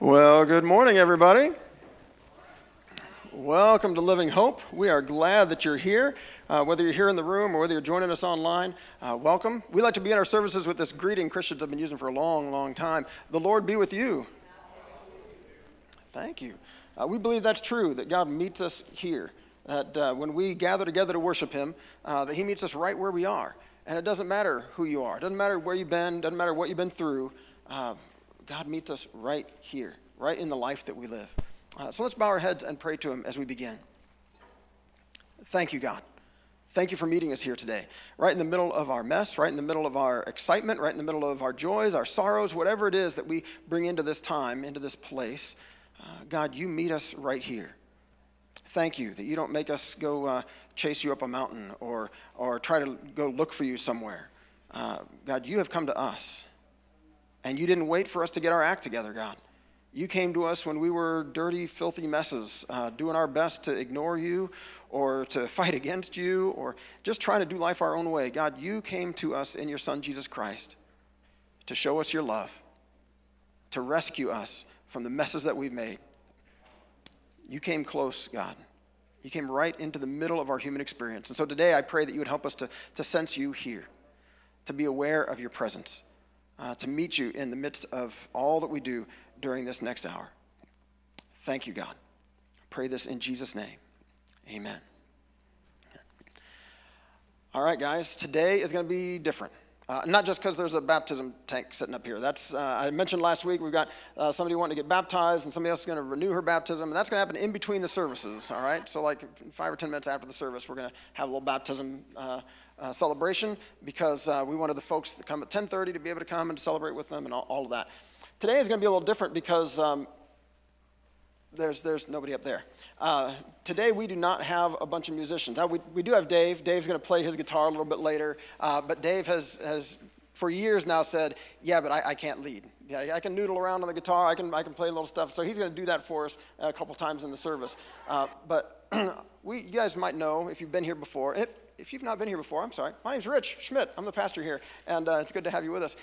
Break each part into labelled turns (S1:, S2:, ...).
S1: Well, good morning, everybody. Welcome to Living Hope. We are glad that you're here. Uh, whether you're here in the room or whether you're joining us online, uh, welcome. We like to begin our services with this greeting Christians have been using for a long, long time. The Lord be with you. Thank you. Uh, we believe that's true, that God meets us here. That uh, when we gather together to worship Him, uh, that He meets us right where we are. And it doesn't matter who you are, it doesn't matter where you've been, doesn't matter what you've been through. God meets us right here, right in the life that we live. Uh, so let's bow our heads and pray to Him as we begin. Thank you, God. Thank you for meeting us here today, right in the middle of our mess, right in the middle of our excitement, right in the middle of our joys, our sorrows, whatever it is that we bring into this time, into this place. Uh, God, you meet us right here. Thank you that you don't make us go uh, chase you up a mountain or, or try to go look for you somewhere. Uh, God, you have come to us. And you didn't wait for us to get our act together, God. You came to us when we were dirty, filthy messes, uh, doing our best to ignore you or to fight against you or just trying to do life our own way. God, you came to us in your Son, Jesus Christ, to show us your love, to rescue us from the messes that we've made. You came close, God. You came right into the middle of our human experience. And so today I pray that you would help us to, to sense you here, to be aware of your presence uh, to meet you in the midst of all that we do during this next hour. Thank you, God. Pray this in Jesus' name. Amen. All right, guys, today is going to be different. Uh, not just because there's a baptism tank sitting up here. That's uh, I mentioned last week we've got uh, somebody wanting to get baptized, and somebody else is going to renew her baptism, and that's going to happen in between the services. All right, so like five or ten minutes after the service, we're going to have a little baptism uh, uh, celebration because uh, we wanted the folks to come at 10:30 to be able to come and celebrate with them and all, all of that. Today is going to be a little different because um, there's, there's nobody up there. Uh, today we do not have a bunch of musicians. Now we, we do have Dave. Dave's going to play his guitar a little bit later, uh, but Dave has, has for years now said, yeah, but I, I can't lead. Yeah, I can noodle around on the guitar. I can, I can play a little stuff. So he's going to do that for us a couple times in the service. Uh, but we, you guys might know if you've been here before. If, if you've not been here before, I'm sorry. My name's Rich Schmidt. I'm the pastor here, and uh, it's good to have you with us.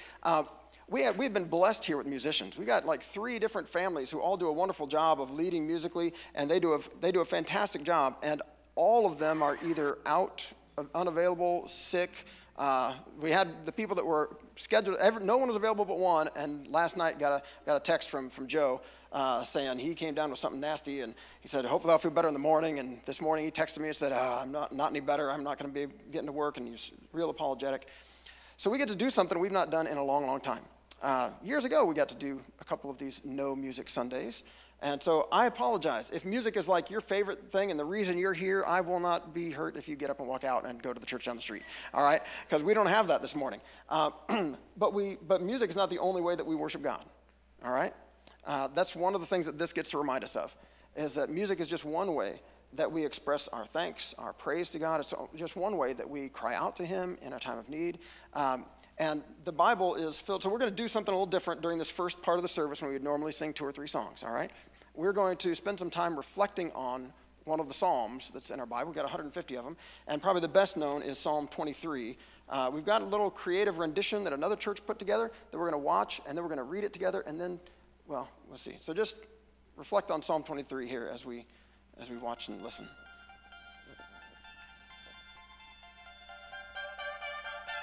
S1: We have, we've been blessed here with musicians. We got like three different families who all do a wonderful job of leading musically, and they do a, they do a fantastic job. And all of them are either out, unavailable, sick. Uh, we had the people that were scheduled. Every, no one was available but one. And last night got a got a text from from Joe uh, saying he came down with something nasty, and he said, "Hopefully I'll feel better in the morning." And this morning he texted me and said, oh, "I'm not not any better. I'm not going to be getting to work," and he's real apologetic. So we get to do something we've not done in a long, long time. Uh, years ago, we got to do a couple of these no music Sundays. And so I apologize. If music is like your favorite thing and the reason you're here, I will not be hurt if you get up and walk out and go to the church down the street. All right? Because we don't have that this morning. Uh, but, we, but music is not the only way that we worship God. All right? Uh, that's one of the things that this gets to remind us of, is that music is just one way that we express our thanks, our praise to God. It's just one way that we cry out to Him in a time of need. Um, and the Bible is filled. So we're going to do something a little different during this first part of the service when we would normally sing two or three songs, all right? We're going to spend some time reflecting on one of the Psalms that's in our Bible. We've got 150 of them. And probably the best known is Psalm 23. Uh, we've got a little creative rendition that another church put together that we're going to watch, and then we're going to read it together, and then, well, we'll see. So just reflect on Psalm 23 here as we, as we watch and listen.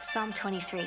S2: Psalm 23.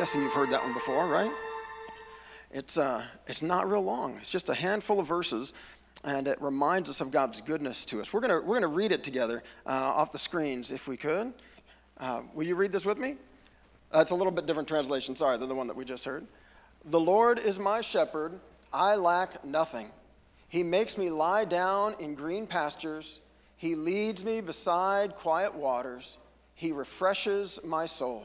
S1: Guessing you've heard that one before, right? It's, uh, it's not real long. It's just a handful of verses, and it reminds us of God's goodness to us. We're going we're gonna read it together uh, off the screens, if we could. Uh, will you read this with me? That's a little bit different translation, sorry, than the one that we just heard. The Lord is my shepherd, I lack nothing. He makes me lie down in green pastures, He leads me beside quiet waters, He refreshes my soul.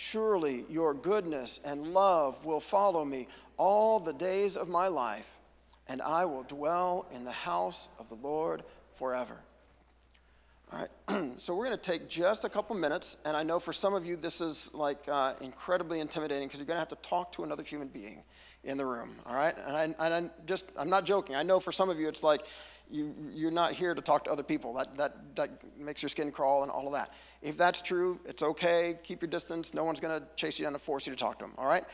S1: Surely your goodness and love will follow me all the days of my life, and I will dwell in the house of the Lord forever. All right, so we're going to take just a couple minutes, and I know for some of you this is like uh, incredibly intimidating because you're going to have to talk to another human being in the room. All right, and I, and I just I'm not joking. I know for some of you it's like you, you're not here to talk to other people. That, that, that makes your skin crawl and all of that. If that's true, it's okay. Keep your distance. No one's going to chase you down and force you to talk to them. All right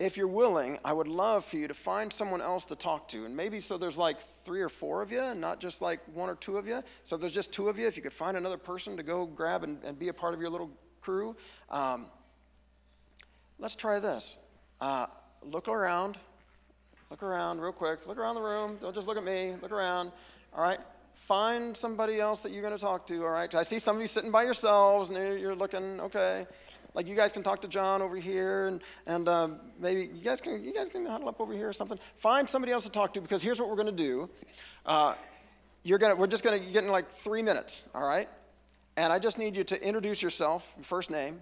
S1: if you're willing, I would love for you to find someone else to talk to. And maybe so there's like three or four of you, and not just like one or two of you. So if there's just two of you, if you could find another person to go grab and, and be a part of your little crew. Um, let's try this. Uh, look around. Look around real quick. Look around the room. Don't just look at me. Look around. All right. Find somebody else that you're going to talk to. All right. I see some of you sitting by yourselves, and you're looking okay. Like you guys can talk to John over here, and, and uh, maybe you guys can you guys can huddle up over here or something. Find somebody else to talk to because here's what we're going to do. Uh, you're gonna we're just going to get in like three minutes, all right? And I just need you to introduce yourself, first name,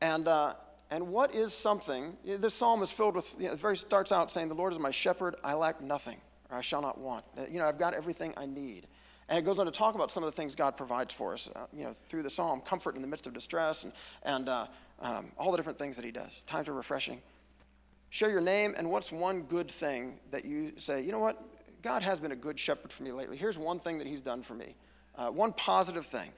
S1: and uh, and what is something? This psalm is filled with. You know, it very starts out saying, "The Lord is my shepherd; I lack nothing, or I shall not want." Uh, you know, I've got everything I need. And it goes on to talk about some of the things God provides for us, uh, you know, through the psalm, comfort in the midst of distress, and, and uh, um, all the different things that He does. Times are refreshing. Share your name and what's one good thing that you say, you know what, God has been a good shepherd for me lately. Here's one thing that He's done for me, uh, one positive thing.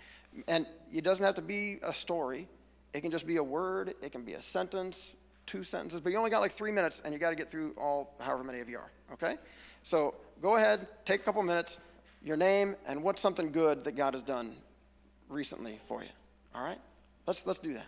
S1: And it doesn't have to be a story, it can just be a word, it can be a sentence, two sentences, but you only got like three minutes and you got to get through all, however many of you are, okay? So go ahead, take a couple minutes your name, and what's something good that God has done recently for you. All right? Let's, let's do that.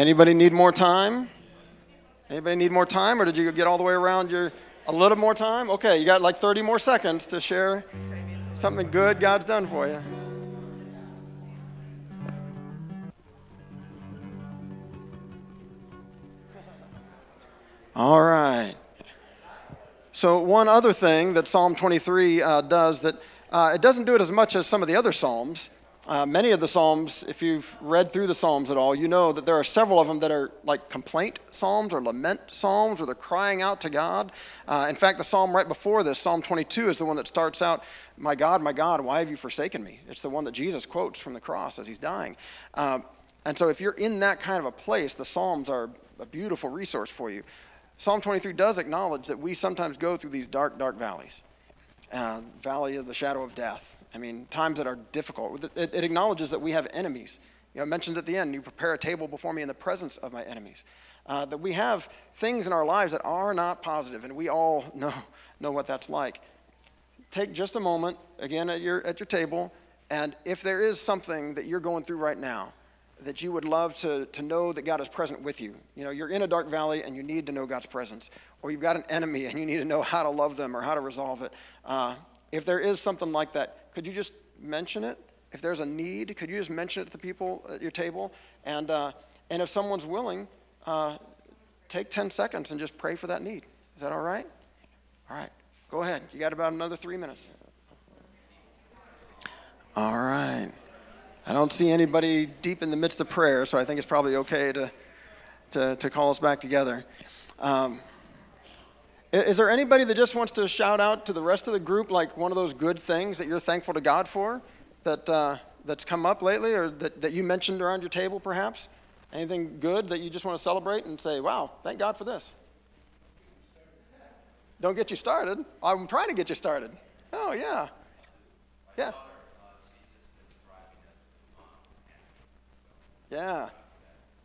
S1: Anybody need more time? Anybody need more time, or did you get all the way around your a little more time? Okay, you got like 30 more seconds to share something good God's done for you. All right. So, one other thing that Psalm 23 uh, does that uh, it doesn't do it as much as some of the other Psalms. Uh, many of the Psalms, if you've read through the Psalms at all, you know that there are several of them that are like complaint Psalms or lament Psalms, where they're crying out to God. Uh, in fact, the Psalm right before this, Psalm 22, is the one that starts out, My God, my God, why have you forsaken me? It's the one that Jesus quotes from the cross as he's dying. Um, and so, if you're in that kind of a place, the Psalms are a beautiful resource for you. Psalm 23 does acknowledge that we sometimes go through these dark, dark valleys, uh, valley of the shadow of death. I mean, times that are difficult. It, it acknowledges that we have enemies. You know, it mentions at the end, you prepare a table before me in the presence of my enemies. Uh, that we have things in our lives that are not positive, and we all know, know what that's like. Take just a moment, again, at your, at your table, and if there is something that you're going through right now, that you would love to, to know that God is present with you. You know, you're in a dark valley and you need to know God's presence, or you've got an enemy and you need to know how to love them or how to resolve it. Uh, if there is something like that, could you just mention it? If there's a need, could you just mention it to the people at your table? And, uh, and if someone's willing, uh, take 10 seconds and just pray for that need. Is that all right? All right, go ahead. You got about another three minutes. All right. I don't see anybody deep in the midst of prayer, so I think it's probably okay to, to, to call us back together. Um, is there anybody that just wants to shout out to the rest of the group, like one of those good things that you're thankful to God for that, uh, that's come up lately or that, that you mentioned around your table, perhaps? Anything good that you just want to celebrate and say, wow, thank God for this? Don't get you started. I'm trying to get you started. Oh, yeah. Yeah. Yeah.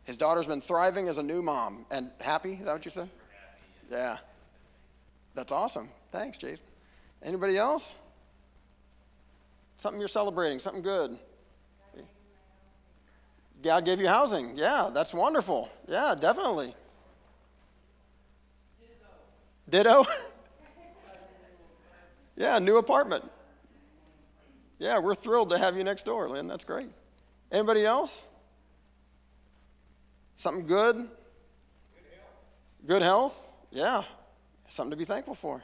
S1: His daughter's been thriving as a new mom and happy. Is that what you said? Yeah. That's awesome. Thanks, Jason. Anybody else? Something you're celebrating, something good. God gave you housing. Yeah, that's wonderful. Yeah, definitely. Ditto? Ditto? yeah, new apartment. Yeah, we're thrilled to have you next door, Lynn. That's great. Anybody else? Something good? Good health. Good health? Yeah. Something to be thankful for.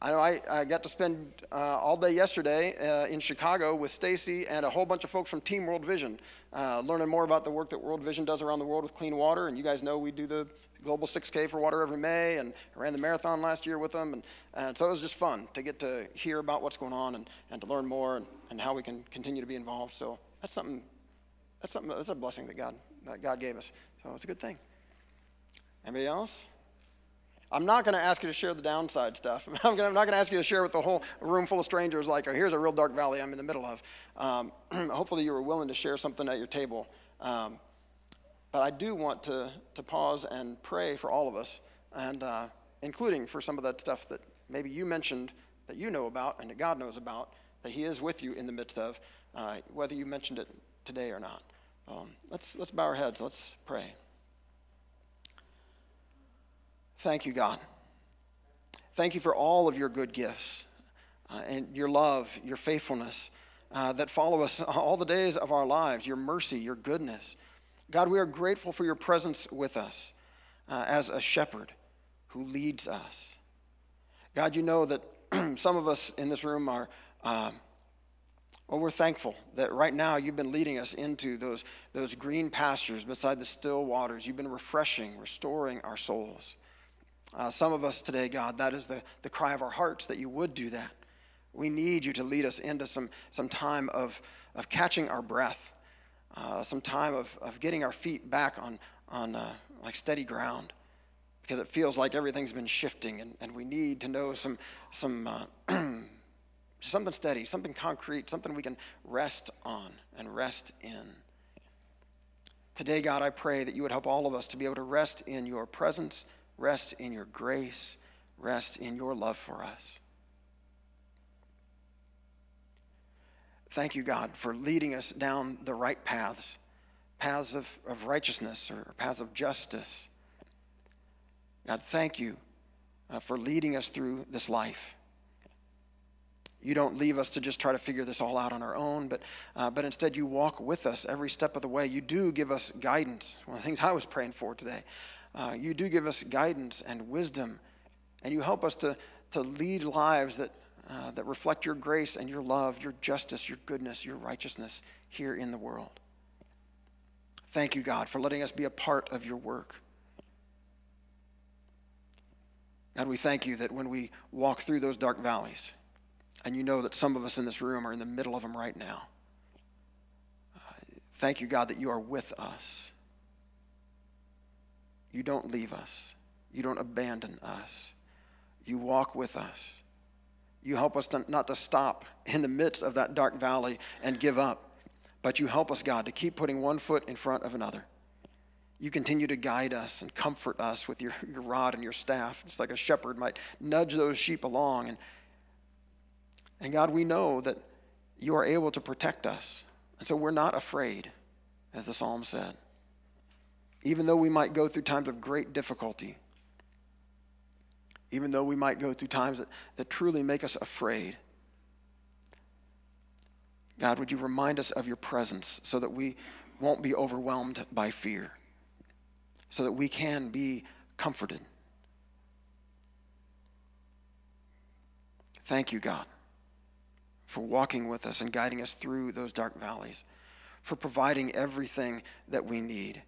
S1: I know I, I got to spend uh, all day yesterday uh, in Chicago with Stacy and a whole bunch of folks from Team World Vision, uh, learning more about the work that World Vision does around the world with clean water. And you guys know we do the Global 6K for Water every May, and I ran the marathon last year with them. And, and so it was just fun to get to hear about what's going on and, and to learn more and, and how we can continue to be involved. So that's something that's something that's a blessing that God that God gave us. So it's a good thing. Anybody else? I'm not going to ask you to share the downside stuff. I'm, gonna, I'm not going to ask you to share with the whole room full of strangers, like, oh, here's a real dark valley I'm in the middle of. Um, hopefully, you were willing to share something at your table. Um, but I do want to, to pause and pray for all of us, and uh, including for some of that stuff that maybe you mentioned that you know about and that God knows about, that He is with you in the midst of, uh, whether you mentioned it today or not. Um, let's, let's bow our heads. Let's pray. Thank you, God. Thank you for all of your good gifts uh, and your love, your faithfulness uh, that follow us all the days of our lives, your mercy, your goodness. God, we are grateful for your presence with us uh, as a shepherd who leads us. God, you know that some of us in this room are. Um, well, we're thankful that right now you've been leading us into those, those green pastures beside the still waters. You've been refreshing, restoring our souls. Uh, some of us today, God, that is the, the cry of our hearts that you would do that. We need you to lead us into some, some time of, of catching our breath, uh, some time of, of getting our feet back on, on uh, like steady ground because it feels like everything's been shifting and, and we need to know some, some uh, something steady, something concrete, something we can rest on and rest in. Today, God, I pray that you would help all of us to be able to rest in your presence, rest in your grace, rest in your love for us. Thank you, God, for leading us down the right paths. paths of, of righteousness or paths of justice. God, thank you uh, for leading us through this life. You don't leave us to just try to figure this all out on our own, but, uh, but instead you walk with us every step of the way. You do give us guidance. One of the things I was praying for today. Uh, you do give us guidance and wisdom, and you help us to, to lead lives that, uh, that reflect your grace and your love, your justice, your goodness, your righteousness here in the world. Thank you, God, for letting us be a part of your work. God, we thank you that when we walk through those dark valleys, and you know that some of us in this room are in the middle of them right now. Uh, thank you, God, that you are with us. You don't leave us, you don't abandon us. You walk with us. You help us to, not to stop in the midst of that dark valley and give up, but you help us, God, to keep putting one foot in front of another. You continue to guide us and comfort us with your, your rod and your staff, just like a shepherd might nudge those sheep along. And and God, we know that you are able to protect us. And so we're not afraid, as the psalm said. Even though we might go through times of great difficulty, even though we might go through times that, that truly make us afraid, God, would you remind us of your presence so that we won't be overwhelmed by fear, so that we can be comforted? Thank you, God for walking with us and guiding us through those dark valleys, for providing everything that we need,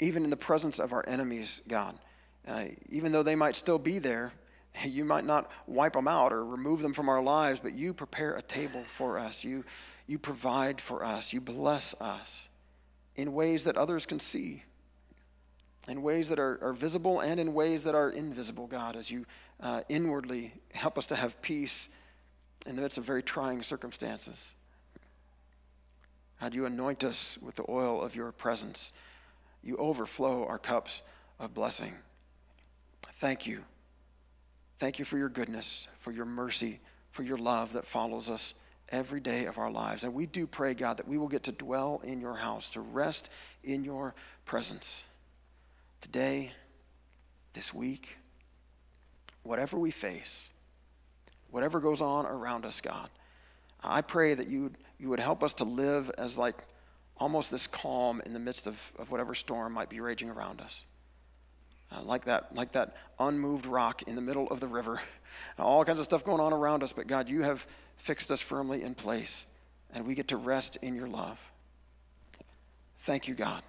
S1: even in the presence of our enemies, God. Uh, even though they might still be there, you might not wipe them out or remove them from our lives, but you prepare a table for us. You, you provide for us. You bless us in ways that others can see, in ways that are, are visible and in ways that are invisible, God, as you uh, inwardly help us to have peace in the midst of very trying circumstances. God, you anoint us with the oil of your presence. You overflow our cups of blessing. Thank you. Thank you for your goodness, for your mercy, for your love that follows us every day of our lives. And we do pray, God, that we will get to dwell in your house, to rest in your presence. Today, this week, whatever we face, whatever goes on around us, God. I pray that you, you would help us to live as like almost this calm in the midst of, of whatever storm might be raging around us. Uh, like that, like that unmoved rock in the middle of the river. All kinds of stuff going on around us, but God, you have fixed us firmly in place, and we get to rest in your love. Thank you, God.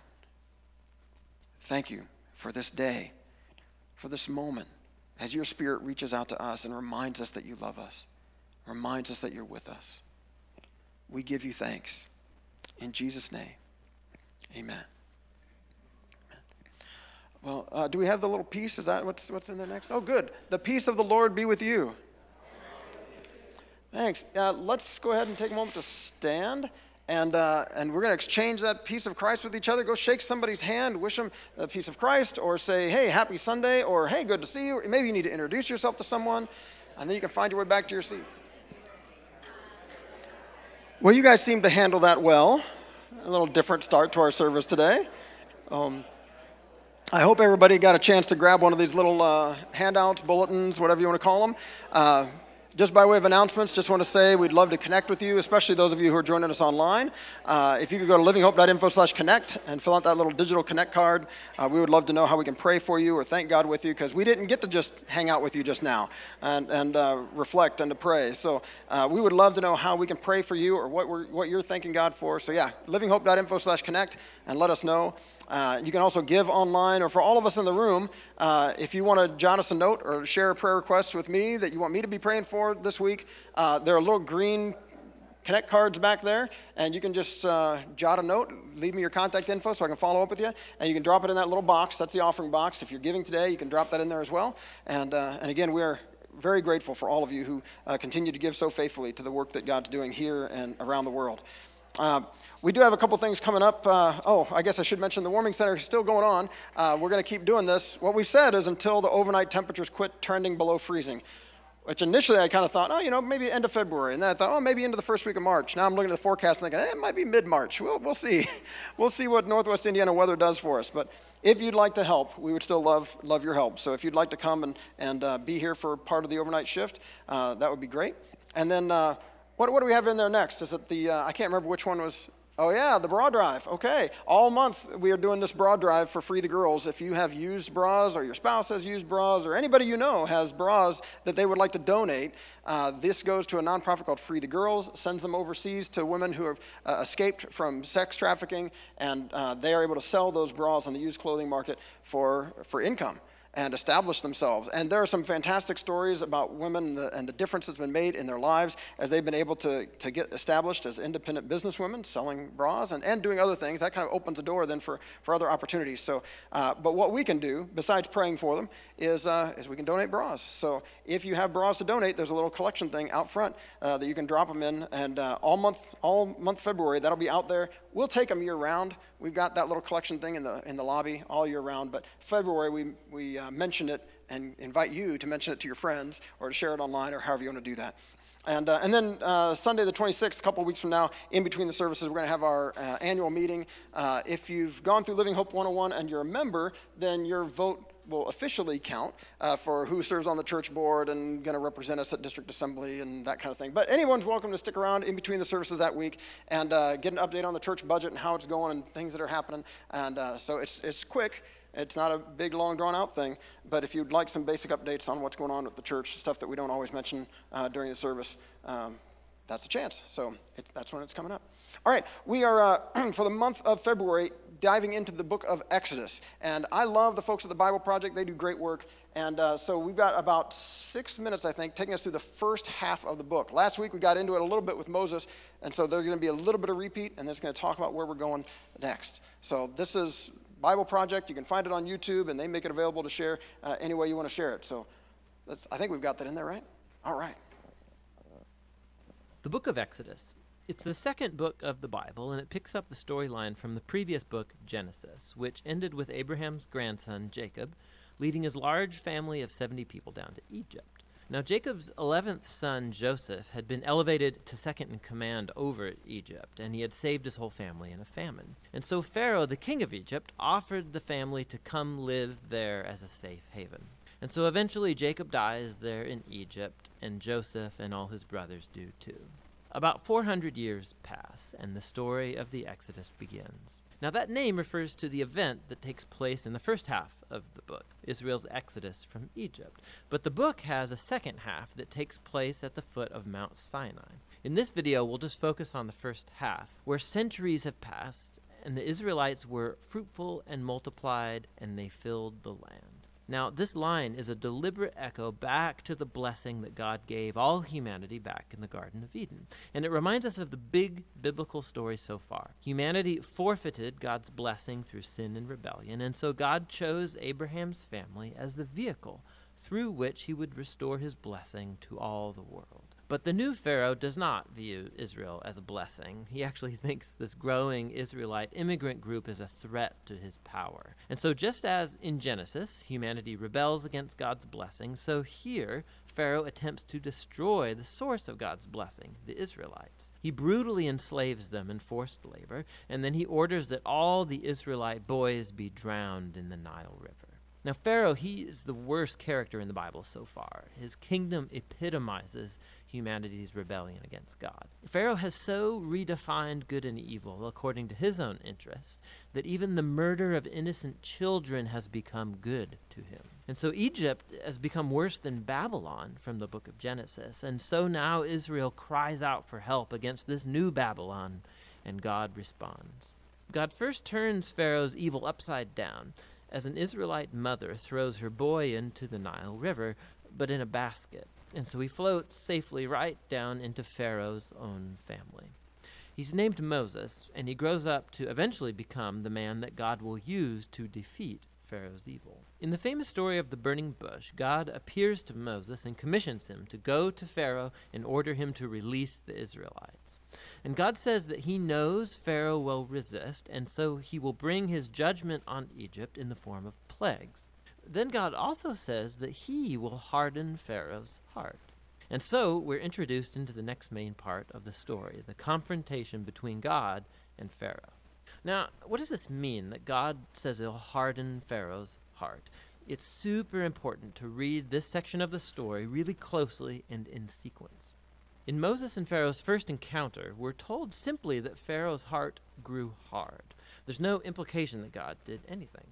S1: Thank you for this day, for this moment as your spirit reaches out to us and reminds us that you love us, reminds us that you're with us. We give you thanks. In Jesus' name, amen. Well, uh, do we have the little peace? Is that what's, what's in there next? Oh, good. The peace of the Lord be with you. Thanks. Uh, let's go ahead and take a moment to stand and, uh, and we're going to exchange that peace of Christ with each other. Go shake somebody's hand, wish them the peace of Christ, or say, hey, happy Sunday, or hey, good to see you. Maybe you need to introduce yourself to someone, and then you can find your way back to your seat. Well, you guys seem to handle that well. A little different start to our service today. Um, I hope everybody got a chance to grab one of these little uh, handouts, bulletins, whatever you want to call them. Uh, just by way of announcements, just want to say we'd love to connect with you, especially those of you who are joining us online. Uh, if you could go to livinghope.info slash connect and fill out that little digital connect card, uh, we would love to know how we can pray for you or thank God with you because we didn't get to just hang out with you just now and, and uh, reflect and to pray. So uh, we would love to know how we can pray for you or what, we're, what you're thanking God for. So yeah, livinghope.info slash connect and let us know. Uh, you can also give online, or for all of us in the room, uh, if you want to jot us a note or share a prayer request with me that you want me to be praying for this week, uh, there are little green connect cards back there, and you can just uh, jot a note, leave me your contact info so I can follow up with you, and you can drop it in that little box. That's the offering box. If you're giving today, you can drop that in there as well. And, uh, and again, we are very grateful for all of you who uh, continue to give so faithfully to the work that God's doing here and around the world. Uh, we do have a couple things coming up. Uh, oh, I guess I should mention the warming center is still going on. Uh, we're going to keep doing this. What we've said is until the overnight temperatures quit trending below freezing. which initially I kind of thought, oh, you know, maybe end of February. And then I thought, oh, maybe into the first week of March. Now I'm looking at the forecast and thinking, eh, it might be mid March. We'll, we'll see. we'll see what Northwest Indiana weather does for us. But if you'd like to help, we would still love, love your help. So if you'd like to come and, and uh, be here for part of the overnight shift, uh, that would be great. And then uh, what, what do we have in there next? Is it the, uh, I can't remember which one was Oh, yeah, the bra drive. Okay. All month we are doing this bra drive for Free the Girls. If you have used bras or your spouse has used bras or anybody you know has bras that they would like to donate, uh, this goes to a nonprofit called Free the Girls, sends them overseas to women who have uh, escaped from sex trafficking, and uh, they are able to sell those bras on the used clothing market for, for income and establish themselves. And there are some fantastic stories about women and the, and the, difference that's been made in their lives as they've been able to, to get established as independent businesswomen, selling bras and, and doing other things. That kind of opens the door then for, for other opportunities. So, uh, but what we can do, besides praying for them, is, uh, is we can donate bras. So if you have bras to donate, there's a little collection thing out front uh, that you can drop them in. And uh, all month, all month February, that'll be out there. We'll take them year round. We've got that little collection thing in the, in the lobby all year round. But February, we, we uh, mention it and invite you to mention it to your friends or to share it online or however you want to do that. And, uh, and then uh, Sunday the 26th, a couple weeks from now, in between the services, we're going to have our uh, annual meeting. Uh, if you've gone through Living Hope 101 and you're a member, then your vote will officially count uh, for who serves on the church board and going to represent us at district assembly and that kind of thing. But anyone's welcome to stick around in between the services that week and uh, get an update on the church budget and how it's going and things that are happening. And uh, so it's, it's quick. It's not a big, long, drawn out thing, but if you'd like some basic updates on what's going on with the church, stuff that we don't always mention uh, during the service, um, that's a chance. So it, that's when it's coming up. All right, we are, uh, for the month of February, diving into the book of Exodus. And I love the folks at the Bible Project, they do great work. And uh, so we've got about six minutes, I think, taking us through the first half of the book. Last week we got into it a little bit with Moses, and so there's going to be a little bit of repeat, and it's going to talk about where we're going next. So this is Bible Project. You can find it on YouTube, and they make it available to share uh, any way you want to share it. So I think we've got that in there, right? All right.
S3: The book of Exodus it's the second book of the Bible, and it picks up the storyline from the previous book, Genesis, which ended with Abraham's grandson, Jacob, leading his large family of 70 people down to Egypt. Now, Jacob's 11th son, Joseph, had been elevated to second in command over Egypt, and he had saved his whole family in a famine. And so Pharaoh, the king of Egypt, offered the family to come live there as a safe haven. And so eventually Jacob dies there in Egypt, and Joseph and all his brothers do too. About 400 years pass, and the story of the Exodus begins. Now, that name refers to the event that takes place in the first half of the book, Israel's exodus from Egypt. But the book has a second half that takes place at the foot of Mount Sinai. In this video, we'll just focus on the first half, where centuries have passed, and the Israelites were fruitful and multiplied, and they filled the land. Now, this line is a deliberate echo back to the blessing that God gave all humanity back in the Garden of Eden. And it reminds us of the big biblical story so far. Humanity forfeited God's blessing through sin and rebellion, and so God chose Abraham's family as the vehicle through which he would restore his blessing to all the world. But the new Pharaoh does not view Israel as a blessing. He actually thinks this growing Israelite immigrant group is a threat to his power. And so, just as in Genesis, humanity rebels against God's blessing, so here, Pharaoh attempts to destroy the source of God's blessing, the Israelites. He brutally enslaves them in forced labor, and then he orders that all the Israelite boys be drowned in the Nile River. Now, Pharaoh, he is the worst character in the Bible so far. His kingdom epitomizes humanity's rebellion against God. Pharaoh has so redefined good and evil according to his own interests that even the murder of innocent children has become good to him. And so Egypt has become worse than Babylon from the book of Genesis. And so now Israel cries out for help against this new Babylon, and God responds. God first turns Pharaoh's evil upside down as an Israelite mother throws her boy into the Nile River, but in a basket. And so he floats safely right down into Pharaoh's own family. He's named Moses, and he grows up to eventually become the man that God will use to defeat Pharaoh's evil. In the famous story of the burning bush, God appears to Moses and commissions him to go to Pharaoh and order him to release the Israelites. And God says that he knows Pharaoh will resist, and so he will bring his judgment on Egypt in the form of plagues. Then God also says that he will harden Pharaoh's heart. And so we're introduced into the next main part of the story the confrontation between God and Pharaoh. Now, what does this mean that God says he'll harden Pharaoh's heart? It's super important to read this section of the story really closely and in sequence. In Moses and Pharaoh's first encounter, we're told simply that Pharaoh's heart grew hard. There's no implication that God did anything.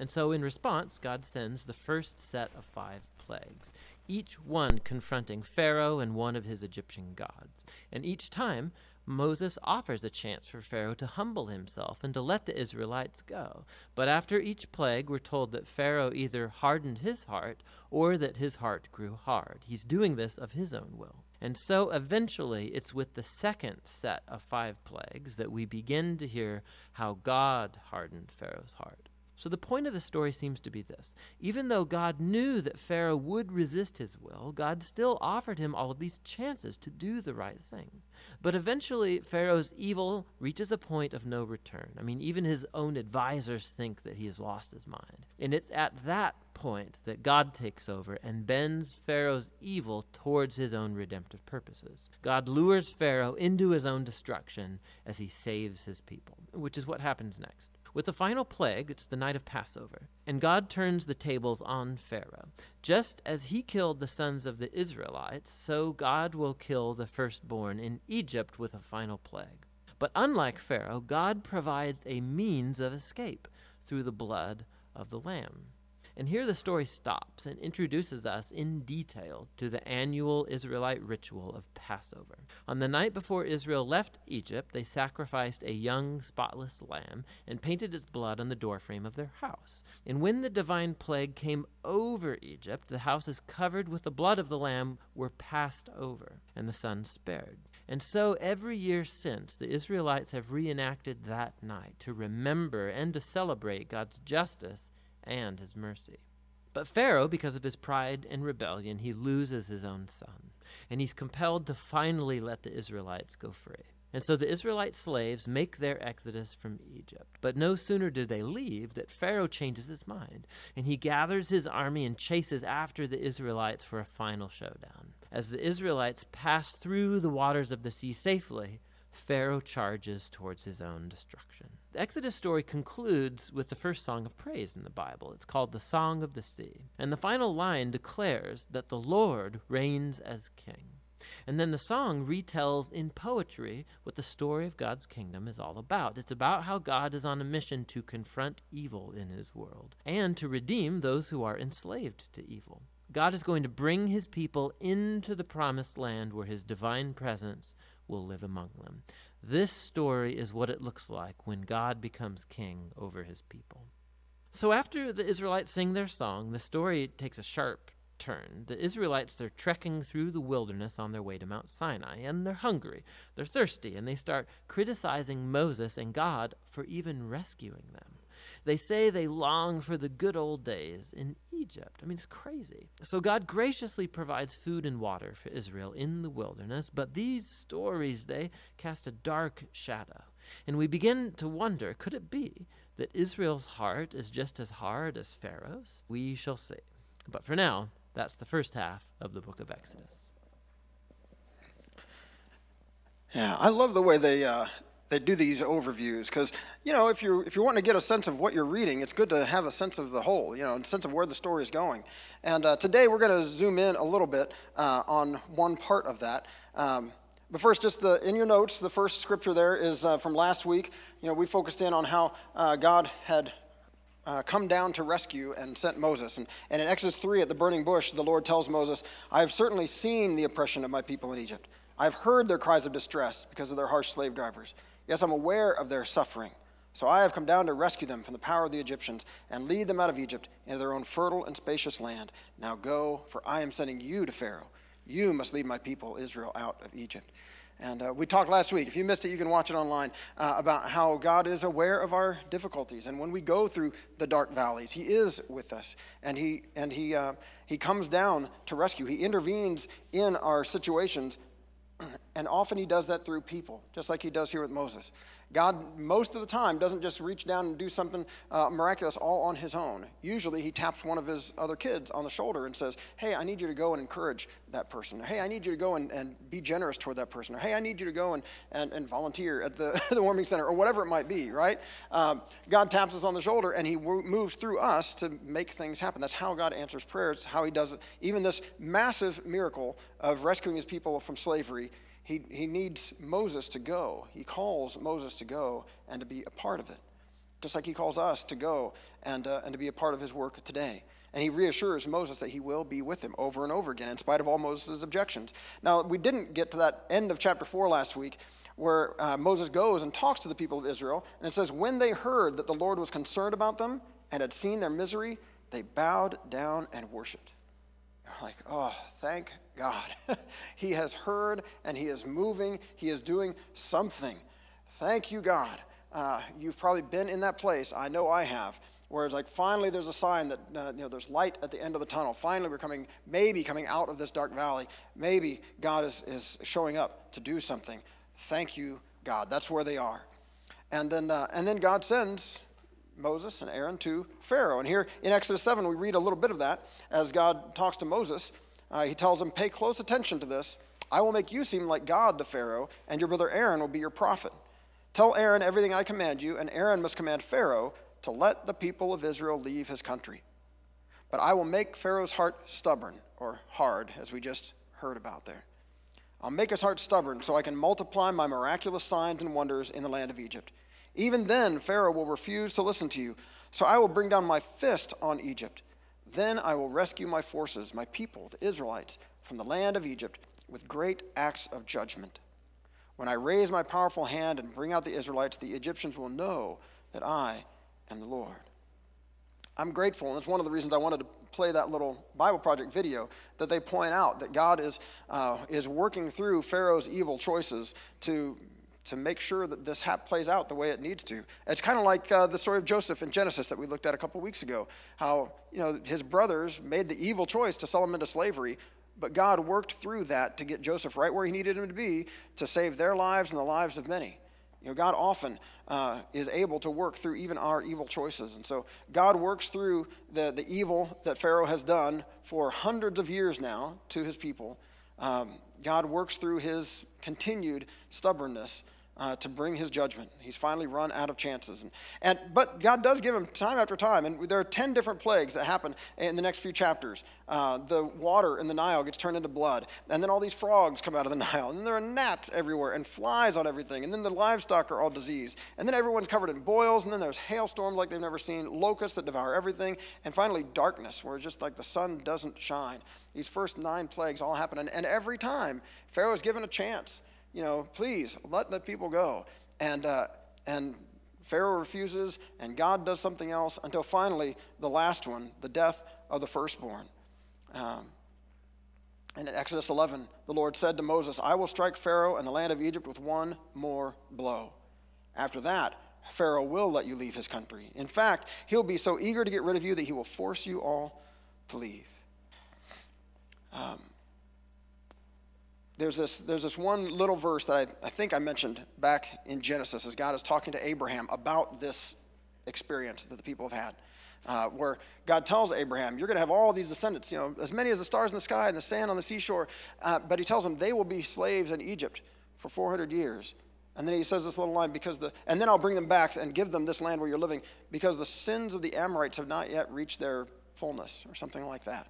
S3: And so, in response, God sends the first set of five plagues, each one confronting Pharaoh and one of his Egyptian gods. And each time, Moses offers a chance for Pharaoh to humble himself and to let the Israelites go. But after each plague, we're told that Pharaoh either hardened his heart or that his heart grew hard. He's doing this of his own will. And so eventually, it's with the second set of five plagues that we begin to hear how God hardened Pharaoh's heart. So the point of the story seems to be this. Even though God knew that Pharaoh would resist his will, God still offered him all of these chances to do the right thing. But eventually, Pharaoh's evil reaches a point of no return. I mean, even his own advisors think that he has lost his mind. And it's at that point that God takes over and bends Pharaoh's evil towards his own redemptive purposes. God lures Pharaoh into his own destruction as he saves his people, which is what happens next. With the final plague, it's the night of Passover, and God turns the tables on Pharaoh. Just as he killed the sons of the Israelites, so God will kill the firstborn in Egypt with a final plague. But unlike Pharaoh, God provides a means of escape through the blood of the Lamb. And here the story stops and introduces us in detail to the annual Israelite ritual of Passover. On the night before Israel left Egypt, they sacrificed a young, spotless lamb and painted its blood on the doorframe of their house. And when the divine plague came over Egypt, the houses covered with the blood of the lamb were passed over, and the son spared. And so every year since, the Israelites have reenacted that night to remember and to celebrate God's justice and his mercy. But Pharaoh, because of his pride and rebellion, he loses his own son, and he's compelled to finally let the Israelites go free. And so the Israelite slaves make their exodus from Egypt. But no sooner do they leave that Pharaoh changes his mind, and he gathers his army and chases after the Israelites for a final showdown. As the Israelites pass through the waters of the sea safely, Pharaoh charges towards his own destruction. The Exodus story concludes with the first song of praise in the Bible. It's called the Song of the Sea. And the final line declares that the Lord reigns as king. And then the song retells in poetry what the story of God's kingdom is all about. It's about how God is on a mission to confront evil in his world and to redeem those who are enslaved to evil. God is going to bring his people into the promised land where his divine presence will live among them. This story is what it looks like when God becomes king over his people. So after the Israelites sing their song, the story takes a sharp turn. The Israelites, they're trekking through the wilderness on their way to Mount Sinai, and they're hungry, they're thirsty, and they start criticizing Moses and God for even rescuing them. They say they long for the good old days in Egypt. I mean, it's crazy. So God graciously provides food and water for Israel in the wilderness, but these stories, they cast a dark shadow. And we begin to wonder could it be that Israel's heart is just as hard as Pharaoh's? We shall see. But for now, that's the first half of the book of Exodus.
S1: Yeah, I love the way they uh, they do these overviews because you know if you're if you're wanting to get a sense of what you're reading, it's good to have a sense of the whole, you know, a sense of where the story is going. And uh, today we're going to zoom in a little bit uh, on one part of that. Um, but first, just the in your notes, the first scripture there is uh, from last week. You know, we focused in on how uh, God had uh, come down to rescue and sent Moses. And, and in Exodus 3 at the burning bush, the Lord tells Moses, I have certainly seen the oppression of my people in Egypt. I've heard their cries of distress because of their harsh slave drivers. Yes, I'm aware of their suffering. So I have come down to rescue them from the power of the Egyptians and lead them out of Egypt into their own fertile and spacious land. Now go, for I am sending you to Pharaoh. You must lead my people, Israel, out of Egypt. And uh, we talked last week. If you missed it, you can watch it online uh, about how God is aware of our difficulties. And when we go through the dark valleys, He is with us. And He, and he, uh, he comes down to rescue. He intervenes in our situations And often he does that through people, just like he does here with Moses. God, most of the time, doesn't just reach down and do something uh, miraculous all on his own. Usually, he taps one of his other kids on the shoulder and says, Hey, I need you to go and encourage that person. Hey, I need you to go and, and be generous toward that person. Or, hey, I need you to go and, and, and volunteer at the, the warming center, or whatever it might be, right? Um, God taps us on the shoulder and he w- moves through us to make things happen. That's how God answers prayers, how he does it. Even this massive miracle of rescuing his people from slavery he, he needs Moses to go. He calls Moses to go and to be a part of it, just like he calls us to go and, uh, and to be a part of his work today. And he reassures Moses that he will be with him over and over again, in spite of all Moses' objections. Now, we didn't get to that end of chapter 4 last week, where uh, Moses goes and talks to the people of Israel. And it says, When they heard that the Lord was concerned about them and had seen their misery, they bowed down and worshiped. Like, oh, thank God. he has heard and He is moving. He is doing something. Thank you, God. Uh, you've probably been in that place. I know I have. Where it's like finally there's a sign that uh, you know there's light at the end of the tunnel. Finally we're coming, maybe coming out of this dark valley. Maybe God is, is showing up to do something. Thank you, God. That's where they are. And then, uh, and then God sends Moses and Aaron to Pharaoh. And here in Exodus 7, we read a little bit of that as God talks to Moses. Uh, he tells him, Pay close attention to this. I will make you seem like God to Pharaoh, and your brother Aaron will be your prophet. Tell Aaron everything I command you, and Aaron must command Pharaoh to let the people of Israel leave his country. But I will make Pharaoh's heart stubborn, or hard, as we just heard about there. I'll make his heart stubborn so I can multiply my miraculous signs and wonders in the land of Egypt. Even then, Pharaoh will refuse to listen to you. So I will bring down my fist on Egypt. Then I will rescue my forces, my people, the Israelites, from the land of Egypt with great acts of judgment. When I raise my powerful hand and bring out the Israelites, the Egyptians will know that I am the Lord. I'm grateful, and that's one of the reasons I wanted to play that little Bible Project video, that they point out that God is, uh, is working through Pharaoh's evil choices to to make sure that this hap plays out the way it needs to. It's kind of like uh, the story of Joseph in Genesis that we looked at a couple weeks ago. How you know his brothers made the evil choice to sell him into slavery, but God worked through that to get Joseph right where he needed him to be to save their lives and the lives of many. You know, God often uh, is able to work through even our evil choices. And so God works through the, the evil that Pharaoh has done for hundreds of years now to his people. Um, God works through his continued stubbornness uh, to bring his judgment. He's finally run out of chances. And, and, but God does give him time after time. And there are 10 different plagues that happen in the next few chapters. Uh, the water in the Nile gets turned into blood. And then all these frogs come out of the Nile. And there are gnats everywhere and flies on everything. And then the livestock are all diseased. And then everyone's covered in boils. And then there's hailstorms like they've never seen, locusts that devour everything. And finally, darkness, where it's just like the sun doesn't shine. These first nine plagues all happen. And, and every time, Pharaoh is given a chance you know, please let the people go. And, uh, and Pharaoh refuses, and God does something else until finally the last one, the death of the firstborn. Um, and in Exodus 11, the Lord said to Moses, I will strike Pharaoh and the land of Egypt with one more blow. After that, Pharaoh will let you leave his country. In fact, he'll be so eager to get rid of you that he will force you all to leave. Um, there's this, there's this one little verse that I, I think I mentioned back in Genesis as God is talking to Abraham about this experience that the people have had. Uh, where God tells Abraham, You're going to have all these descendants, you know, as many as the stars in the sky and the sand on the seashore. Uh, but he tells them they will be slaves in Egypt for 400 years. And then he says this little line, because the, and then I'll bring them back and give them this land where you're living, because the sins of the Amorites have not yet reached their fullness, or something like that.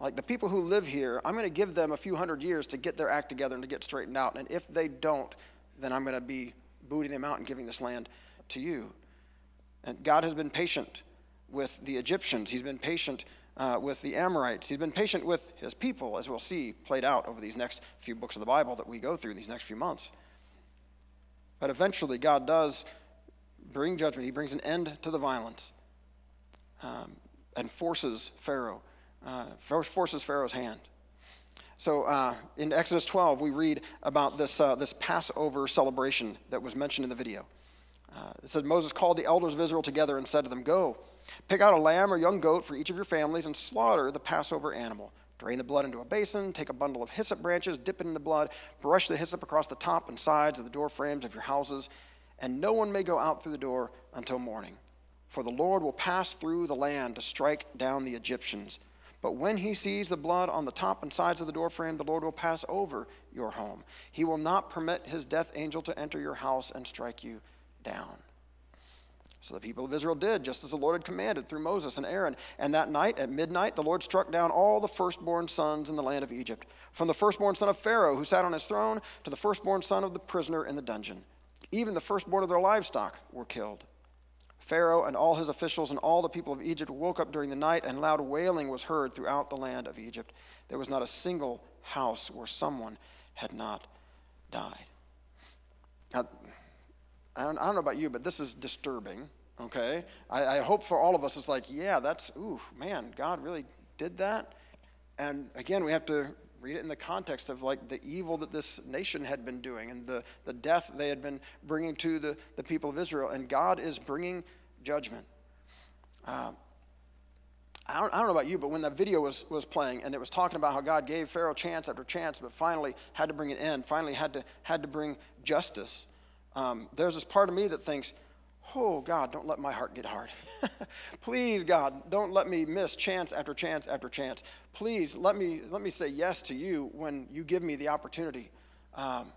S1: Like the people who live here, I'm going to give them a few hundred years to get their act together and to get straightened out. And if they don't, then I'm going to be booting them out and giving this land to you. And God has been patient with the Egyptians, He's been patient uh, with the Amorites, He's been patient with His people, as we'll see played out over these next few books of the Bible that we go through these next few months. But eventually, God does bring judgment, He brings an end to the violence um, and forces Pharaoh uh, forces Pharaoh's hand. So uh, in Exodus 12, we read about this, uh, this Passover celebration that was mentioned in the video. Uh, it said, Moses called the elders of Israel together and said to them, Go, pick out a lamb or young goat for each of your families and slaughter the Passover animal. Drain the blood into a basin, take a bundle of hyssop branches, dip it in the blood, brush the hyssop across the top and sides of the door frames of your houses, and no one may go out through the door until morning. For the Lord will pass through the land to strike down the Egyptians. But when he sees the blood on the top and sides of the doorframe, the Lord will pass over your home. He will not permit his death angel to enter your house and strike you down. So the people of Israel did just as the Lord had commanded through Moses and Aaron. And that night, at midnight, the Lord struck down all the firstborn sons in the land of Egypt, from the firstborn son of Pharaoh, who sat on his throne, to the firstborn son of the prisoner in the dungeon. Even the firstborn of their livestock were killed. Pharaoh and all his officials and all the people of Egypt woke up during the night, and loud wailing was heard throughout the land of Egypt. There was not a single house where someone had not died. Now, I don't, I don't know about you, but this is disturbing, okay? I, I hope for all of us it's like, yeah, that's, ooh, man, God really did that? And again, we have to read it in the context of like the evil that this nation had been doing and the, the death they had been bringing to the, the people of Israel. And God is bringing judgment. Uh, I, don't, I don't know about you, but when that video was, was playing and it was talking about how God gave Pharaoh chance after chance, but finally had to bring an end, finally had to, had to bring justice um, there's this part of me that thinks, oh, God, don't let my heart get hard. Please, God, don't let me miss chance after chance after chance. Please let me, let me say yes to you when you give me the opportunity. Um,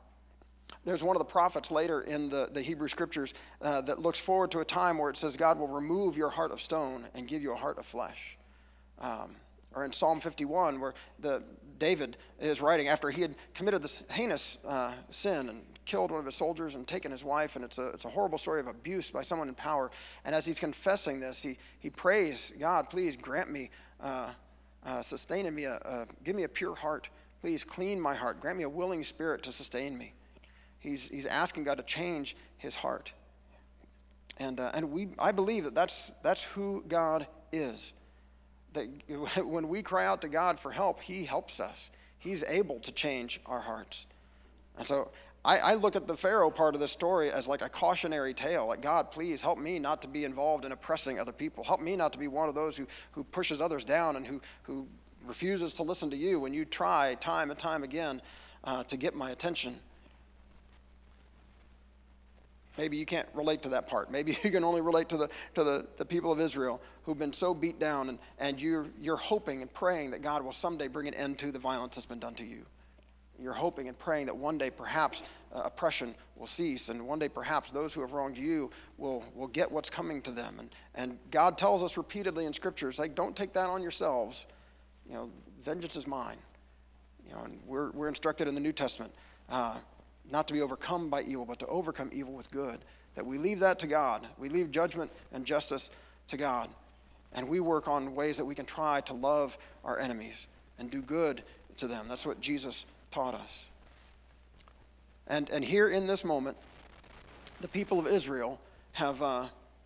S1: there's one of the prophets later in the, the Hebrew scriptures uh, that looks forward to a time where it says God will remove your heart of stone and give you a heart of flesh. Um, or in Psalm 51, where the, David is writing after he had committed this heinous uh, sin and killed one of his soldiers and taken his wife, and it's a, it's a horrible story of abuse by someone in power. And as he's confessing this, he, he prays, God, please grant me, uh, uh, sustain in me, a, a, give me a pure heart. Please clean my heart. Grant me a willing spirit to sustain me. He's, he's asking God to change his heart. And, uh, and we, I believe that that's, that's who God is. That when we cry out to God for help, He helps us. He's able to change our hearts. And so I, I, look at the Pharaoh part of the story as like a cautionary tale. Like, God, please help me not to be involved in oppressing other people. Help me not to be one of those who, who pushes others down and who, who refuses to listen to you when you try time and time again uh, to get my attention. Maybe you can't relate to that part. Maybe you can only relate to the, to the, the people of Israel who've been so beat down, and, and you're, you're hoping and praying that God will someday bring an end to the violence that's been done to you. You're hoping and praying that one day perhaps uh, oppression will cease, and one day perhaps those who have wronged you will, will get what's coming to them. And, and God tells us repeatedly in scriptures, like, don't take that on yourselves. You know, vengeance is mine. You know, and we're, we're instructed in the New Testament uh, not to be overcome by evil, but to overcome evil with good. That we leave that to God. We leave judgment and justice to God. And we work on ways that we can try to love our enemies and do good to them. That's what Jesus taught us. And, and here in this moment, the people of Israel have, uh,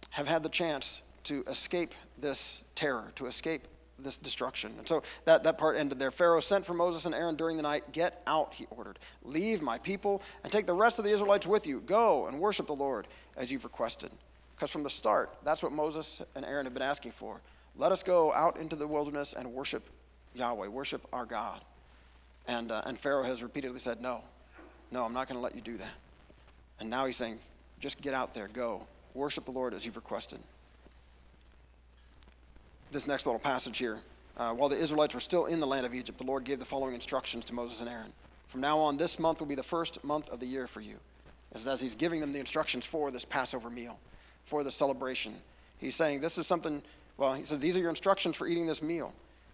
S1: have had the chance to escape this terror, to escape this destruction. And so that, that part ended there. Pharaoh sent for Moses and Aaron during the night. Get out, he ordered. Leave my people and take the rest of the Israelites with you. Go and worship the Lord as you've requested. Because from the start, that's what Moses and Aaron have been asking for. Let us go out into the wilderness and worship Yahweh, worship our God. And, uh, and Pharaoh has repeatedly said, No, no, I'm not going to let you do that. And now he's saying, Just get out there, go, worship the Lord as you've requested. This next little passage here. Uh, while the Israelites were still in the land of Egypt, the Lord gave the following instructions to Moses and Aaron. From now on, this month will be the first month of the year for you. As, as he's giving them the instructions for this Passover meal, for the celebration. He's saying, This is something, well, he said, These are your instructions for eating this meal.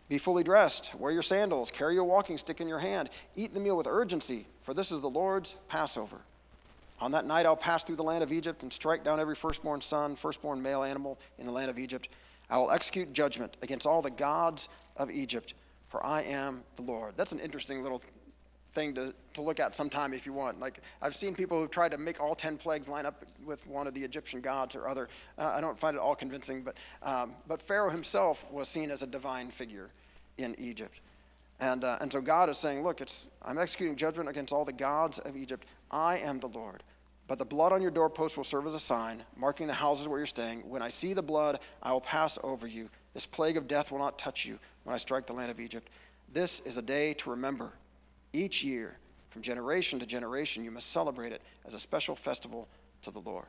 S1: Be fully dressed, wear your sandals, carry your walking stick in your hand, eat the meal with urgency, for this is the Lord's Passover. On that night I'll pass through the land of Egypt and strike down every firstborn son, firstborn male animal in the land of Egypt. I will execute judgment against all the gods of Egypt, for I am the Lord. That's an interesting little thing to, to look at sometime if you want. Like, I've seen people who've tried to make all 10 plagues line up with one of the Egyptian gods or other. Uh, I don't find it all convincing, but, um, but Pharaoh himself was seen as a divine figure in Egypt. And, uh, and so God is saying, Look, it's, I'm executing judgment against all the gods of Egypt. I am the Lord. But the blood on your doorpost will serve as a sign, marking the houses where you're staying. When I see the blood, I will pass over you. This plague of death will not touch you when I strike the land of Egypt. This is a day to remember. Each year, from generation to generation, you must celebrate it as a special festival to the Lord.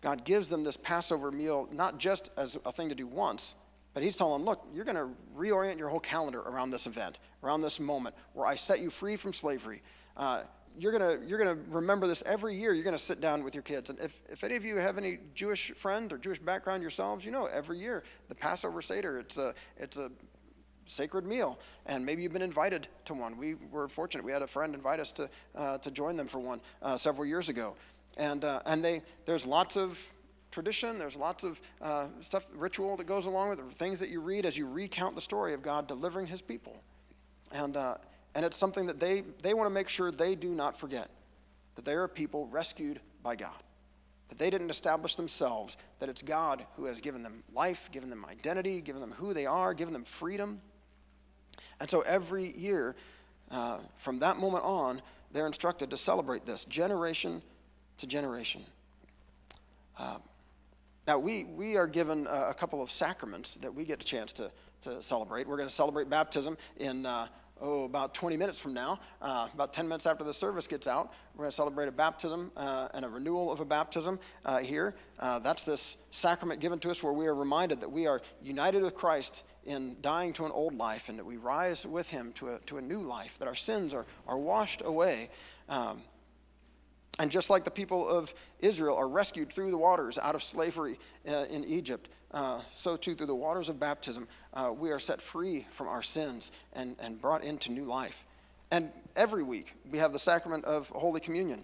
S1: God gives them this Passover meal not just as a thing to do once, but He's telling them, look, you're going to reorient your whole calendar around this event, around this moment where I set you free from slavery. Uh, you're going to you're gonna remember this every year. You're going to sit down with your kids. And if, if any of you have any Jewish friend or Jewish background yourselves, you know every year the Passover Seder, it's a, it's a sacred meal. And maybe you've been invited to one. We were fortunate. We had a friend invite us to, uh, to join them for one uh, several years ago. And, uh, and they, there's lots of tradition, there's lots of uh, stuff, ritual that goes along with it, things that you read as you recount the story of God delivering his people. And, uh, and it's something that they, they want to make sure they do not forget that they are a people rescued by God. That they didn't establish themselves, that it's God who has given them life, given them identity, given them who they are, given them freedom. And so every year, uh, from that moment on, they're instructed to celebrate this generation to generation. Uh, now, we, we are given a, a, couple of sacraments that we get a chance to, to celebrate. We're going to celebrate baptism in, uh, oh, about 20 minutes from now. Uh, about 10 minutes after the service gets out, we're going to celebrate a baptism uh, and a renewal of a baptism uh, here. Uh, that's this sacrament given to us where we are reminded that we are united with Christ in dying to an old life and that we rise with him to a, to a new life, that our sins are, are washed away. Um, and just like the people of Israel are rescued through the waters out of slavery uh, in Egypt, uh, so too through the waters of baptism, uh, we are set free from our sins and, and brought into new life. And every week, we have the sacrament of Holy Communion,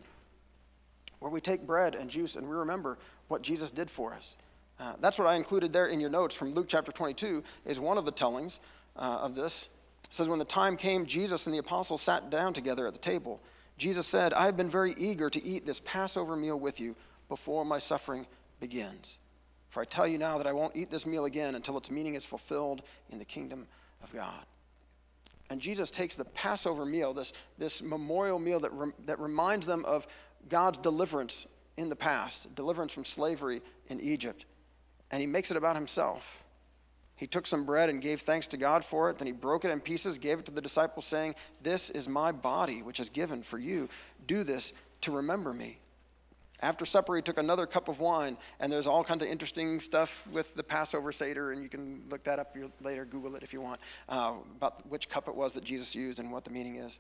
S1: where we take bread and juice and we remember what Jesus did for us. Uh, that's what I included there in your notes from Luke chapter 22, is one of the tellings uh, of this. It says, When the time came, Jesus and the apostles sat down together at the table. Jesus said, I have been very eager to eat this Passover meal with you before my suffering begins. For I tell you now that I won't eat this meal again until its meaning is fulfilled in the kingdom of God. And Jesus takes the Passover meal, this, this memorial meal that, rem, that reminds them of God's deliverance in the past, deliverance from slavery in Egypt, and he makes it about himself. He took some bread and gave thanks to God for it. Then he broke it in pieces, gave it to the disciples, saying, This is my body, which is given for you. Do this to remember me. After supper, he took another cup of wine, and there's all kinds of interesting stuff with the Passover Seder, and you can look that up later, Google it if you want, uh, about which cup it was that Jesus used and what the meaning is.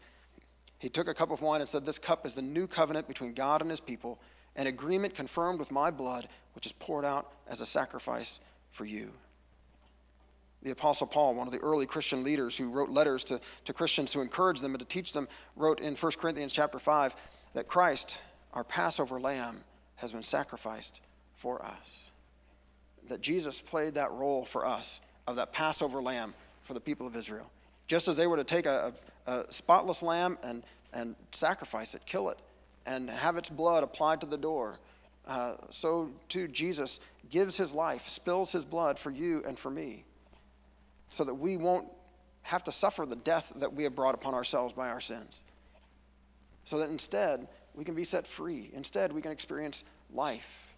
S1: He took a cup of wine and said, This cup is the new covenant between God and his people, an agreement confirmed with my blood, which is poured out as a sacrifice for you. The Apostle Paul, one of the early Christian leaders who wrote letters to, to Christians to encourage them and to teach them, wrote in 1 Corinthians chapter 5 that Christ, our Passover lamb, has been sacrificed for us. That Jesus played that role for us of that Passover lamb for the people of Israel. Just as they were to take a, a, spotless lamb and, and sacrifice it, kill it, and have its blood applied to the door, uh, so too Jesus gives his life, spills his blood for you and for me so that we won't have to suffer the death that we have brought upon ourselves by our sins. So that instead, we can be set free. Instead, we can experience life.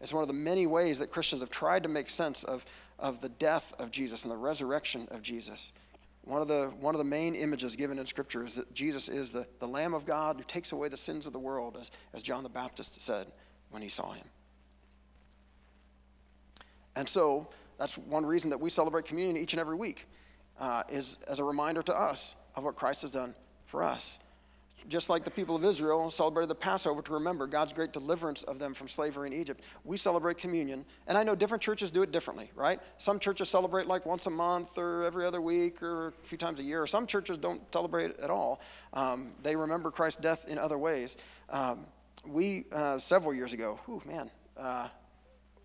S1: It's one of the many ways that Christians have tried to make sense of, of the death of Jesus and the resurrection of Jesus. One of, the, one of the main images given in Scripture is that Jesus is the, the Lamb of God who takes away the sins of the world, as, as John the Baptist said when he saw him. And so, that's one reason that we celebrate communion each and every week, uh, is as a reminder to us of what Christ has done for us. Just like the people of Israel celebrated the Passover to remember God's great deliverance of them from slavery in Egypt, we celebrate communion. And I know different churches do it differently, right? Some churches celebrate like once a month or every other week or a few times a year. Some churches don't celebrate at all. Um, they remember Christ's death in other ways. Um, we, uh, several years ago, whew, man, uh,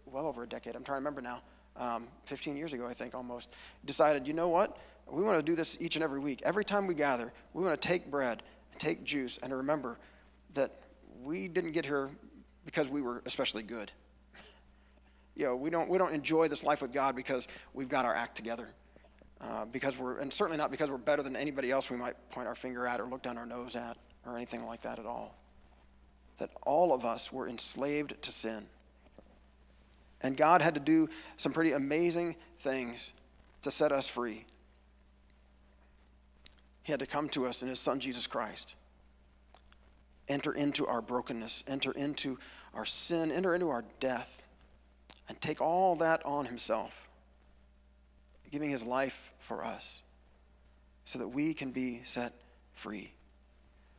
S1: well over a decade, I'm trying to remember now um, 15 years ago, I think almost, decided, you know what? We want to do this each and every week. Every time we gather, we want to take bread, take juice, and remember that we didn't get here because we were especially good. you know, we don't, we don't enjoy this life with God because we've got our act together. Uh, because we're, and certainly not because we're better than anybody else we might point our finger at or look down our nose at or anything like that at all. That all of us were enslaved to sin. And God had to do some pretty amazing things to set us free. He had to come to us in his son Jesus Christ. Enter into our brokenness, enter into our sin, enter into our death, and take all that on himself, giving his life for us so that we can be set free,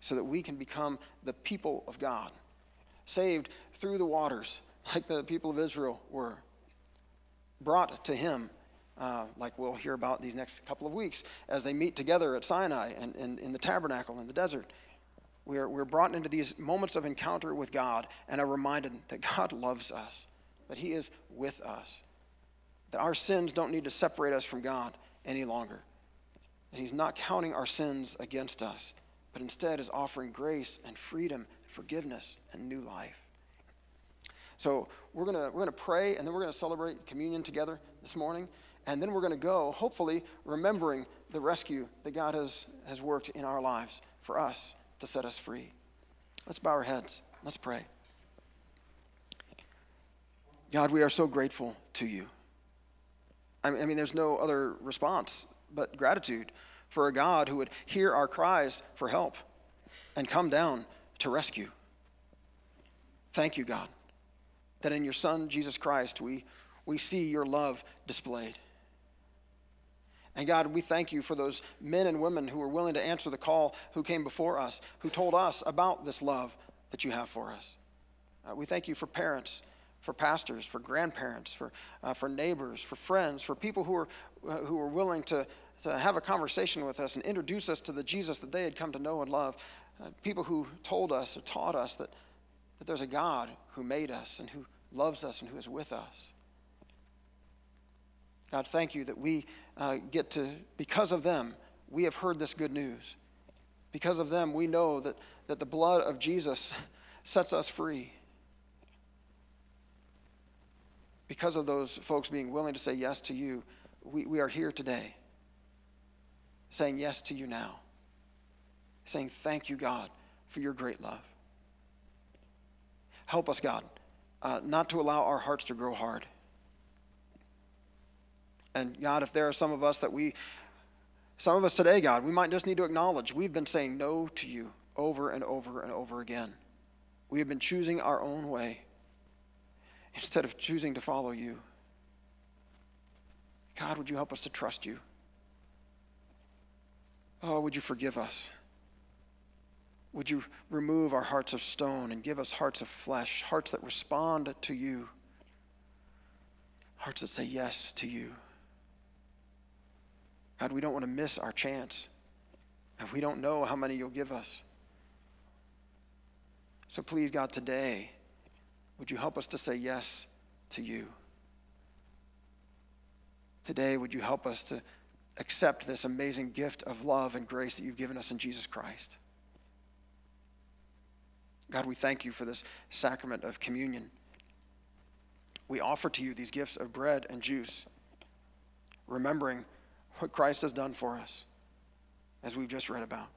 S1: so that we can become the people of God, saved through the waters, like the people of Israel were, brought to Him, uh, like we'll hear about these next couple of weeks as they meet together at Sinai and, and in the tabernacle in the desert. We're, we're brought into these moments of encounter with God and are reminded that God loves us, that He is with us, that our sins don't need to separate us from God any longer that He's not counting our sins against us, but instead is offering grace and freedom, forgiveness, and new life. So we're going to we're gonna pray, and then we're going to celebrate communion together this morning. And then we're going to go, hopefully, remembering the rescue that God has, has worked in our lives for us to set us free. Let's bow our heads. Let's pray. God, we are so grateful to you. I mean, there's no other response but gratitude for a God who would hear our cries for help and come down to rescue. Thank you, God, that in your Son, Jesus Christ, we, we see your love displayed. And God, we thank you for those men and women who were willing to answer the call who came before us, who told us about this love that you have for us. Uh, we thank you for parents, for pastors, for grandparents, for, uh, for neighbors, for friends, for people who are, uh, who are willing to, to have a conversation with us and introduce us to the Jesus that they had come to know and love. Uh, people who told us or taught us that, that there's a God who made us and who loves us and who is with us. God, thank you that we uh, get to, because of them, we have heard this good news. Because of them, we know that, that the blood of Jesus sets us free. Because of those folks being willing to say yes to you, we, we are here today saying yes to you now, saying thank you, God, for your great love. Help us, God, uh, not to allow our hearts to grow hard. And God, if there are some of us that we, some of us today, God, we might just need to acknowledge we've been saying no to you over and over and over again. We have been choosing our own way instead of choosing to follow you. God, would you help us to trust you? Oh, would you forgive us? Would you remove our hearts of stone and give us hearts of flesh, hearts that respond to you, hearts that say yes to you? God, we don't want to miss our chance, and we don't know how many you'll give us. So please, God, today, would you help us to say yes to you? Today, would you help us to accept this amazing gift of love and grace that you've given us in Jesus Christ. God, we thank you for this sacrament of communion. We offer to you these gifts of bread and juice, remembering what Christ has done for us, as we've just read about.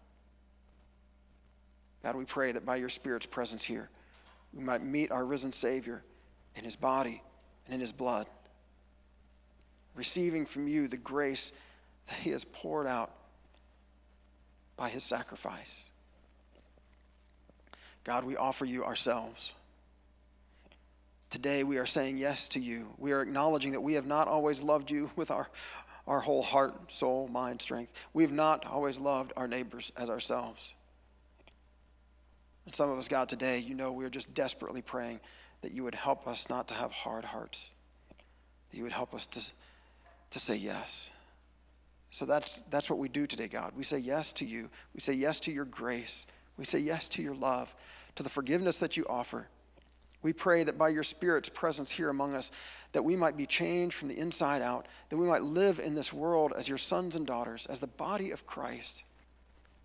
S1: God, we pray that by your Spirit's presence here, we might meet our risen Savior in his body and in his blood, receiving from you the grace that he has poured out by his sacrifice. God, we offer you ourselves. Today we are saying yes to you. We are acknowledging that we have not always loved you with our, our whole heart, soul, mind, strength. We have not always loved our neighbors as ourselves. And some of us, God, today, you know, we are just desperately praying that you would help us not to have hard hearts, that you would help us to, to say yes. So that's, that's what we do today, God. We say yes to you. We say yes to your grace. We say yes to your love, to the forgiveness that you offer. We pray that by your Spirit's presence here among us, that we might be changed from the inside out, that we might live in this world as your sons and daughters, as the body of Christ,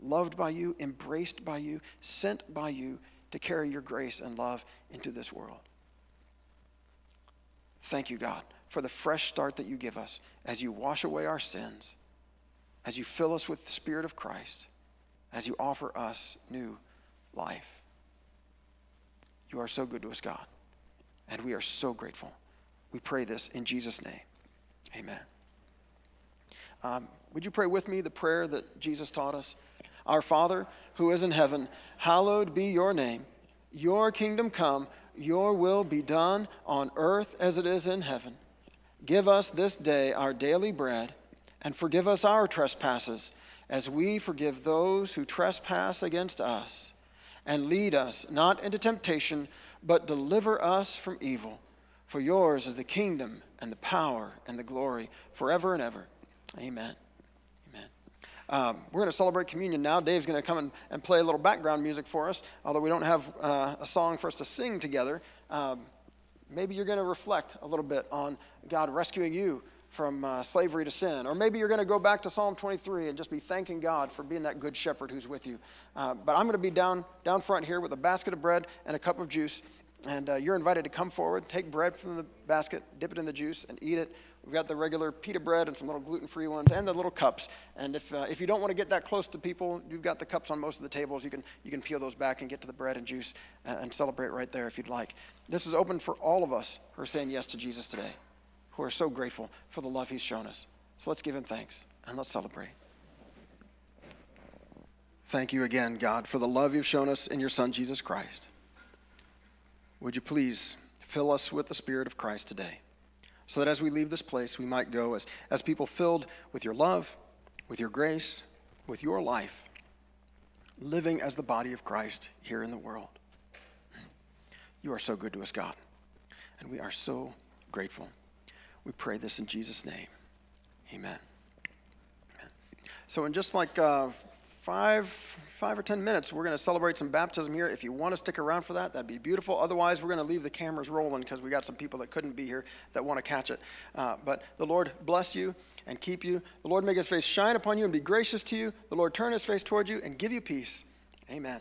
S1: loved by you, embraced by you, sent by you to carry your grace and love into this world. Thank you, God, for the fresh start that you give us as you wash away our sins as you fill us with the Spirit of Christ, as you offer us new life. You are so good to us, God, and we are so grateful. We pray this in Jesus' name. Amen. Um, would you pray with me the prayer that Jesus taught us? Our Father, who is in heaven, hallowed be your name. Your kingdom come, your will be done on earth as it is in heaven. Give us this day our daily bread, and forgive us our trespasses, as we forgive those who trespass against us. And lead us not into temptation, but deliver us from evil. For yours is the kingdom, and the power, and the glory, forever and ever. Amen. Amen. Um, we're going to celebrate communion now. Dave's going to come and, and play a little background music for us, although we don't have uh, a song for us to sing together. Um, maybe you're going to reflect a little bit on God rescuing you from uh, slavery to sin. Or maybe you're going to go back to Psalm 23 and just be thanking God for being that good shepherd who's with you. Uh, but I'm going to be down, down front here with a basket of bread and a cup of juice. And uh, you're invited to come forward, take bread from the basket, dip it in the juice, and eat it. We've got the regular pita bread and some little gluten free ones and the little cups. And if, uh, if you don't want to get that close to people, you've got the cups on most of the tables. You can, you can peel those back and get to the bread and juice uh, and celebrate right there if you'd like. This is open for all of us who are saying yes to Jesus today, who are so grateful for the love he's shown us. So let's give him thanks and let's celebrate. Thank you again, God, for the love you've shown us in your Son, Jesus Christ. Would you please fill us with the Spirit of Christ today, so that as we leave this place, we might go as, as people filled with your love, with your grace, with your life, living as the body of Christ here in the world. You are so good to us, God, and we are so grateful. We pray this in Jesus' name. Amen. Amen. So, in just like uh, five, five or ten minutes, we're going to celebrate some baptism here. If you want to stick around for that, that'd be beautiful. Otherwise, we're going to leave the cameras rolling because we got some people that couldn't be here that want to catch it. Uh, but the Lord bless you and keep you. The Lord make his face shine upon you and be gracious to you. The Lord turn his face toward you and give you peace. Amen.